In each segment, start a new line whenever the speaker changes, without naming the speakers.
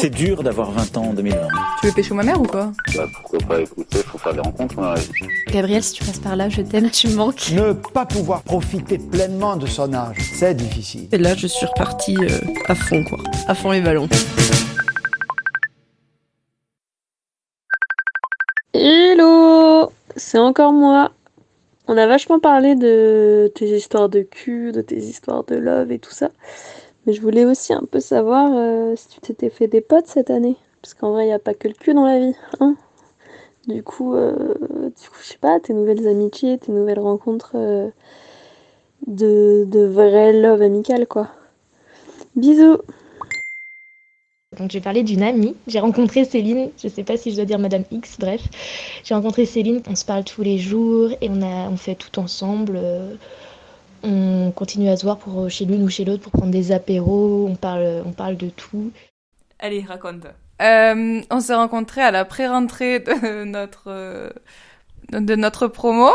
C'est dur d'avoir 20 ans en 2020.
Tu veux pêcher ma mère ou quoi
Bah pourquoi pas écouter, faut faire des rencontres dans la vie.
Gabriel, si tu passes par là, je t'aime, tu me manques.
Ne pas pouvoir profiter pleinement de son âge, c'est difficile.
Et là, je suis repartie euh, à fond, quoi. À fond les ballons.
Hello C'est encore moi. On a vachement parlé de tes histoires de cul, de tes histoires de love et tout ça. Mais je voulais aussi un peu savoir euh, si tu t'étais fait des potes cette année. Parce qu'en vrai, il n'y a pas que le cul dans la vie. Hein du coup, euh, coup, je sais pas, tes nouvelles amitiés, tes nouvelles rencontres euh, de, de vrai love amical, quoi. Bisous
donc je vais parler d'une amie. J'ai rencontré Céline, je sais pas si je dois dire Madame X, bref. J'ai rencontré Céline, on se parle tous les jours et on, a, on fait tout ensemble. On continue à se voir pour, chez l'une ou chez l'autre pour prendre des apéros, on parle, on parle de tout.
Allez, raconte. Euh, on s'est rencontrés à la pré-rentrée de notre, euh, de notre promo.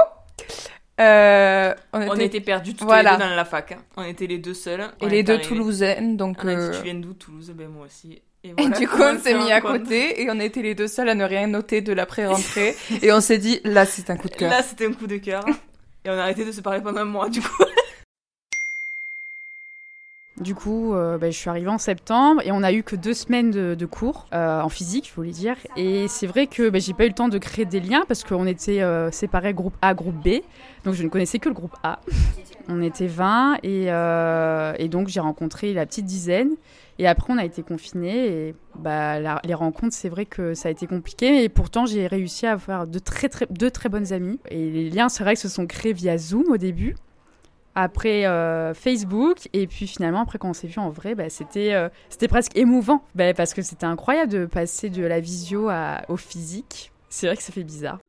Euh, on,
On
était,
perdus tous
Voilà.
les deux dans la fac. hein. On était les deux seuls. On
et les deux
arrivés.
toulousaines, donc...
On a dit,
euh,
tu viens d'où Toulouse? Ben moi aussi. Et,
Et
voilà
du coup, on s'est mis à côté et on était les deux seuls à ne rien noter de la pré-rentrée. et on s'est dit, là, c'est un coup de cœur.
Là, c'était un coup de cœur. Et on a arrêté de se parler pendant un mois, du coup.
Du coup, euh, bah, je suis arrivée en septembre et on a eu que deux semaines de, cours euh, en physique, je voulais dire. Et c'est vrai que bah, j'ai pas eu le temps de créer des liens parce qu'on était euh, séparés groupe A, groupe B. Donc je ne connaissais que le groupe A. On était 20 et, et donc j'ai rencontré la petite dizaine. Et après, on a été confinés et bah, les rencontres, c'est vrai que ça a été compliqué. Mais pourtant, j'ai réussi à faire de très, très, deux très bonnes amies. Et les liens, c'est vrai que se sont créés via Zoom au début après euh, Facebook. Et puis finalement après quand on s'est vu en vrai bah, c'était euh, presque émouvant. Bah, parce que c'était incroyable de passer de la visio au physique. C'est vrai que ça fait bizarre.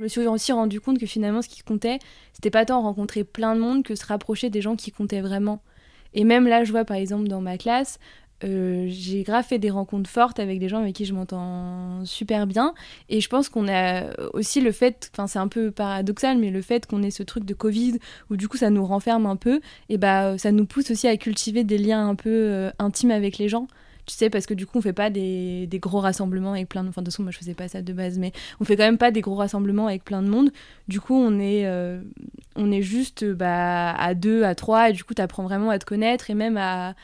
Je me suis aussi rendu compte que finalement, ce qui comptait, c'était pas tant rencontrer plein de monde que se rapprocher des gens qui comptaient vraiment. Et même là, je vois par exemple dans ma classe, euh, j'ai grave fait des rencontres fortes avec des gens avec qui je m'entends super bien. Et je pense qu'on a aussi le fait, enfin c'est un peu paradoxal, mais le fait qu'on ait ce truc de Covid où du coup ça nous renferme un peu, et bah ça nous pousse aussi à cultiver des liens un peu euh, intimes avec les gens. Tu sais, parce que du coup, on fait pas des, des gros rassemblements avec plein de... Enfin, de toute façon, moi, je faisais pas ça de base, mais on fait quand même pas des gros rassemblements avec plein de monde. Du coup, on est, euh, on est juste bah, à deux, à trois, et du coup, tu apprends vraiment à te connaître et même à,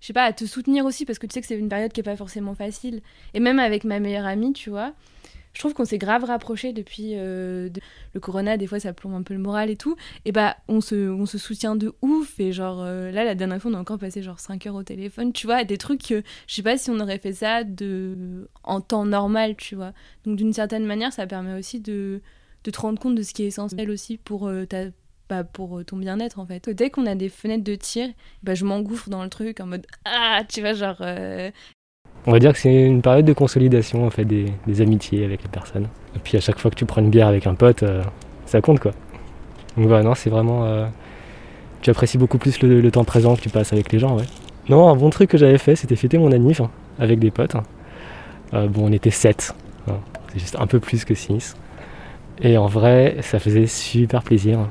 je sais pas, à te soutenir aussi, parce que tu sais que c'est une période qui est pas forcément facile. Et même avec ma meilleure amie, tu vois, je trouve qu'on s'est grave rapprochés depuis euh, le corona, des fois ça plombe un peu le moral et tout. Et bah, on se, on se soutient de ouf, et genre, euh, là, la dernière fois, on a encore passé genre 5 heures au téléphone, tu vois, des trucs que je sais pas si on aurait fait ça de... en temps normal, tu vois. Donc d'une certaine manière, ça permet aussi de, de te rendre compte de ce qui est essentiel aussi pour, euh, ta, bah, pour euh, ton bien-être en fait. Dès qu'on a des fenêtres de tir, bah, je m'engouffre dans le truc en mode ah, tu vois, genre. euh,
On va dire que c'est une période de consolidation en fait des, amitiés avec les personnes. Et puis à chaque fois que tu prends une bière avec un pote, euh, ça compte quoi. Donc voilà, non, c'est vraiment. tu apprécies beaucoup plus le, temps présent que tu passes avec les gens, ouais. Non, un bon truc que j'avais fait, c'était fêter mon anniv hein, avec des potes. Euh, bon, on était 7, c'est juste un peu plus que 6. Et en vrai, ça faisait super plaisir.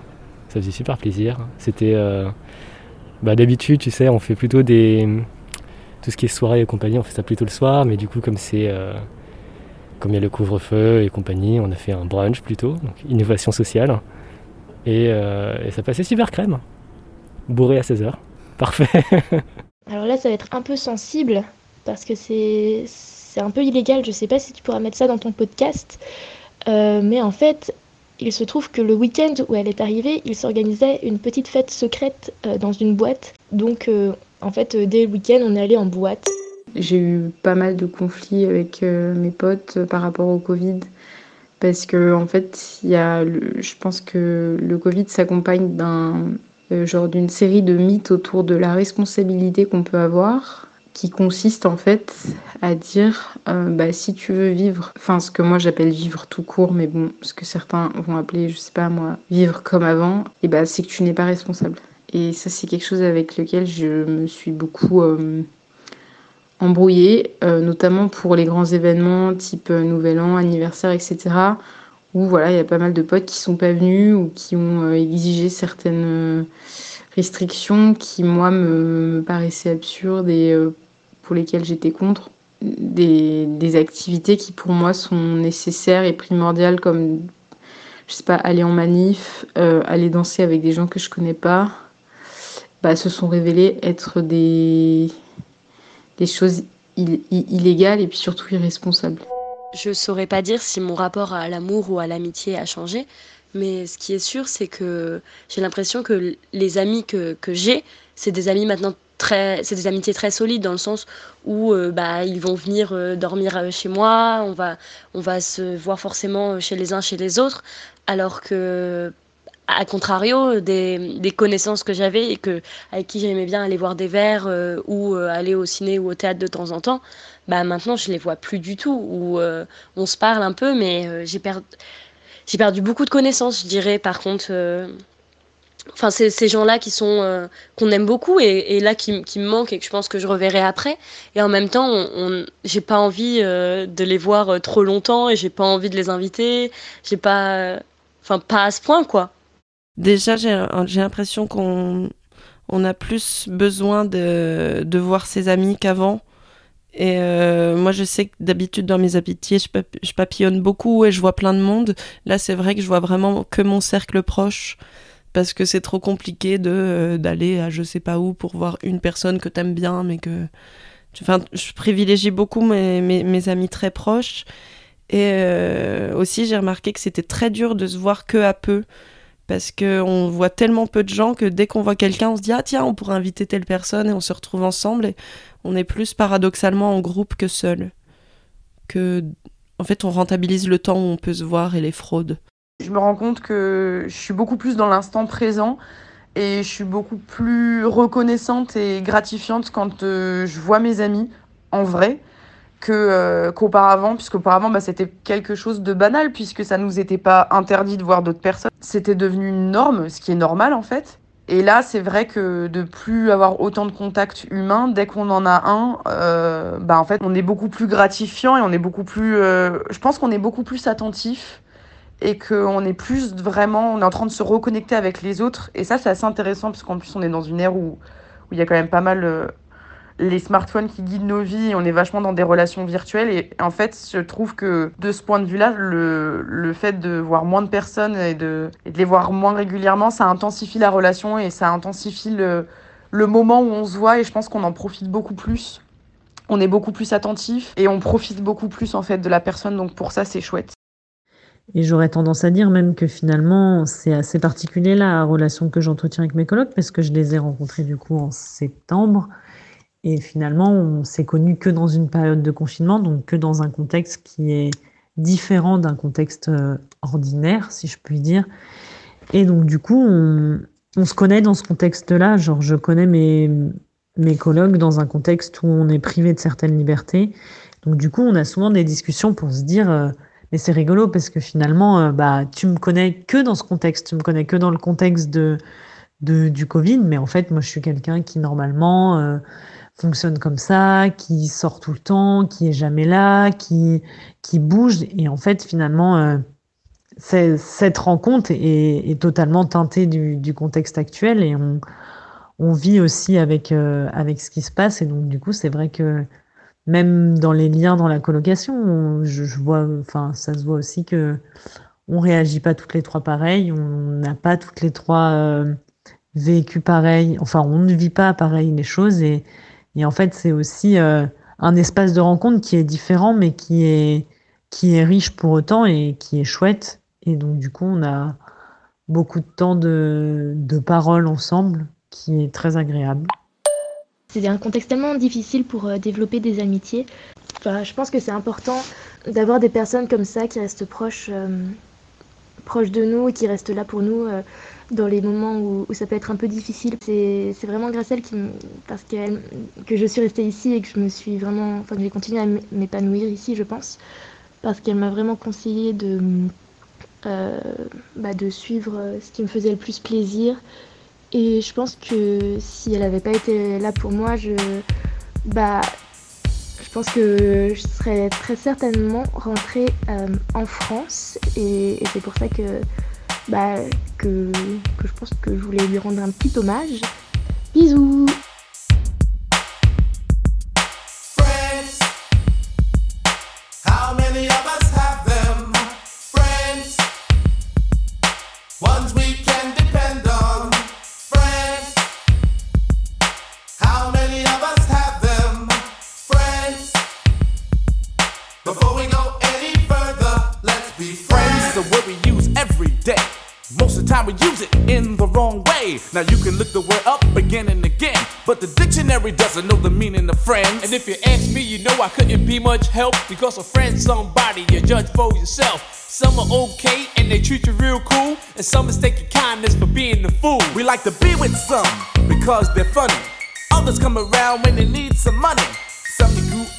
Ça faisait super plaisir. C'était. euh, bah, D'habitude, tu sais, on fait plutôt des tout ce qui est soirée et compagnie, on fait ça plutôt le soir, mais du coup, comme c'est. euh, comme il y a le couvre-feu et compagnie, on a fait un brunch plutôt, donc innovation sociale. Et, euh, ça passait super crème. Bourré à 16h. Parfait.
Alors là, ça va être un peu sensible parce que c'est un peu illégal. Je sais pas si tu pourras mettre ça dans ton podcast, mais en fait, il se trouve que le week-end où elle est arrivée, il s'organisait une petite fête secrète euh, dans une boîte. Donc, euh, en fait, euh, dès le week-end, on est allé en boîte.
J'ai eu pas mal de conflits avec mes potes par rapport au Covid. Parce que, en fait, y a je pense que le Covid s'accompagne d'un genre d'une série de mythes autour de la responsabilité qu'on peut avoir, qui consiste en fait à dire euh, bah, si tu veux vivre, enfin ce que moi j'appelle vivre tout court, mais bon, ce que certains vont appeler, je sais pas moi, vivre comme avant, et bah c'est que tu n'es pas responsable. Et ça, c'est quelque chose avec lequel je me suis beaucoup euh, embrouillée, euh, notamment pour les grands événements type Nouvel An, anniversaire, etc. Où voilà, il y a pas mal de potes qui sont pas venus ou qui ont exigé certaines restrictions qui, moi, me, paraissaient absurdes et pour lesquelles j'étais contre. des, activités qui pour moi sont nécessaires et primordiales comme je sais pas aller en manif, euh, aller danser avec des gens que je connais pas, bah, se sont révélées être des des choses illégales et puis surtout irresponsables.
Je saurais pas dire si mon rapport à l'amour ou à l'amitié a changé, mais ce qui est sûr, c'est que j'ai l'impression que les amis que, que j'ai, c'est des amis maintenant c'est des amitiés très solides dans le sens où euh, bah ils vont venir euh, dormir euh, chez moi, on va on va se voir forcément chez les uns chez les autres, alors que à contrario des, connaissances que j'avais et que avec qui j'aimais bien aller voir des verres ou aller au ciné ou au théâtre de temps en temps, bah maintenant je les vois plus du tout. Ou on se parle un peu mais j'ai perdu j'ai perdu beaucoup de connaissances, je dirais. Par contre enfin c'est ces gens-là qui sont euh, qu'on aime beaucoup et, là qui, qui me manquent et que je pense que je reverrai après et en même temps j'ai pas envie euh, de les voir euh, trop longtemps et j'ai pas envie de les inviter j'ai pas enfin pas à ce point quoi
Déjà, j'ai j'ai l'impression qu'on on a plus besoin de, de voir ses amis qu'avant. Et moi, je sais que d'habitude, dans mes amitiés, je, pap- je papillonne beaucoup et je vois plein de monde. Là, c'est vrai que je vois vraiment que mon cercle proche parce que c'est trop compliqué de euh, d'aller à je sais pas où pour voir une personne que t'aimes bien, mais que. Enfin, je privilégie beaucoup mes, mes, amis très proches. Et euh, aussi, j'ai remarqué que c'était très dur de se voir peu à peu parce qu'on voit tellement peu de gens que dès qu'on voit quelqu'un, on se dit ah tiens, on pourrait inviter telle personne et on se retrouve ensemble et on est plus paradoxalement en groupe que seul. Que en fait, on rentabilise le temps où on peut se voir et les fraudes.
Je me rends compte que je suis beaucoup plus dans l'instant présent et je suis beaucoup plus reconnaissante et gratifiante quand euh, je vois mes amis en vrai que euh, qu'auparavant puisqu'auparavant bah, c'était quelque chose de banal puisque ça nous était pas interdit de voir d'autres personnes. C'était devenu une norme ce qui est normal en fait. Et là c'est vrai que de plus avoir autant de contacts humains dès qu'on en a un euh, bah en fait on est beaucoup plus gratifiant et on est beaucoup plus je pense qu'on est beaucoup plus attentif et qu'on est plus vraiment, on est en train de se reconnecter avec les autres. Et ça, c'est assez intéressant parce qu'en plus, on est dans une ère où il y a quand même pas mal euh, les smartphones qui guident nos vies. On est vachement dans des relations virtuelles. Et en fait, je trouve que de ce point de vue-là, le, le fait de voir moins de personnes et de, de les voir moins régulièrement, ça intensifie la relation et ça intensifie le, le moment où on se voit. Et je pense qu'on en profite beaucoup plus. On est beaucoup plus attentif et on profite beaucoup plus en fait de la personne. Donc pour ça, c'est chouette.
Et j'aurais tendance à dire même que finalement, c'est assez particulier la relation que j'entretiens avec mes colocs parce que je les ai rencontrés du coup en septembre. Et finalement, on s'est connus que dans une période de confinement, donc que dans un contexte qui est différent d'un contexte euh, ordinaire, si je puis dire. Et donc, du coup, on, se connaît dans ce contexte-là. Genre, je connais mes, mes colocs dans un contexte où on est privé de certaines libertés. Donc, du coup, on a souvent des discussions pour se dire, euh, mais c'est rigolo parce que finalement, euh, bah, tu me connais que dans ce contexte, tu me connais que dans le contexte de, du Covid, mais en fait, moi, je suis quelqu'un qui normalement euh, fonctionne comme ça, qui sort tout le temps, qui est jamais là, qui, qui bouge. Et en fait, finalement, euh, cette rencontre est, est totalement teintée du, du contexte actuel et on, on vit aussi avec, euh, avec ce qui se passe. Et donc, du coup, c'est vrai que même dans les liens dans la colocation, on- je, je vois, enfin, ça se voit aussi que on réagit pas toutes les trois pareil, on n'a pas toutes les trois euh, vécu pareil, enfin, on ne vit pas pareil les choses et, et en fait, c'est aussi euh, un espace de rencontre qui est différent, mais qui est, qui est riche pour autant et qui est chouette. Et donc, du coup, on a beaucoup de temps de, de parole ensemble qui est très agréable.
C'est un contexte tellement difficile pour euh, développer des amitiés. Enfin, je pense que c'est important d'avoir des personnes comme ça qui restent proches, euh, proches de nous et qui restent là pour nous euh, dans les moments où, ça peut être un peu difficile. C'est vraiment grâce à elle qui parce qu'elle- que je suis restée ici et que je me suis vraiment, enfin, que j'ai continué à m'épanouir ici, je pense, parce qu'elle m'a vraiment conseillé de, bah, de suivre ce qui me faisait le plus plaisir. Et je pense que si elle n'avait pas été là pour moi, je, bah, je pense que je serais très certainement rentrée euh, en France. Et, et c'est pour ça que, bah, que, que je pense que je voulais lui rendre un petit hommage. Bisous
Most of the time we use it in the wrong way. Now you can look the word up again and again, but the dictionary doesn't know the meaning of friends.
And if you ask me, you know I couldn't be much help because a friend's somebody you judge for yourself. Some are okay and they treat you real cool, and some mistake your kindness for being the fool.
We like to be with some because they're funny. Others come around when they need some money.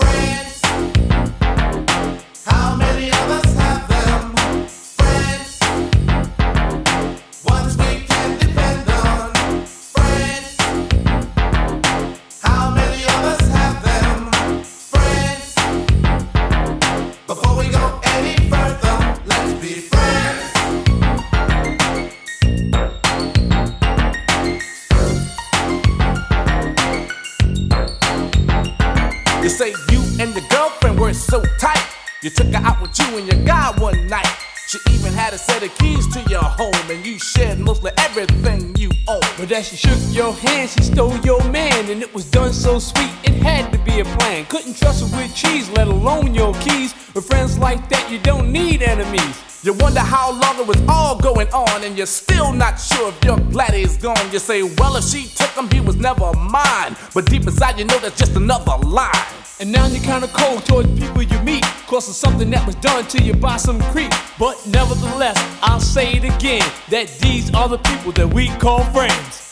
Friends. You took her out with you and your guy one night. She even had a set of keys to your home, and you shared mostly everything you own.
But as she shook your hand, she stole your man, and it was done so sweet, it had to be a plan. Couldn't trust her with cheese, let alone your keys. With friends like that, you don't need enemies.
You wonder how long it was all going on, and you're still not sure if your glad he's gone. You say, well, if she took him, he was never mine. But deep inside, you know that's just another lie.
And now you're kinda cold towards people you meet, cause of something that was done to you by some creep. But nevertheless, I'll say it again, that these are the people that we call friends.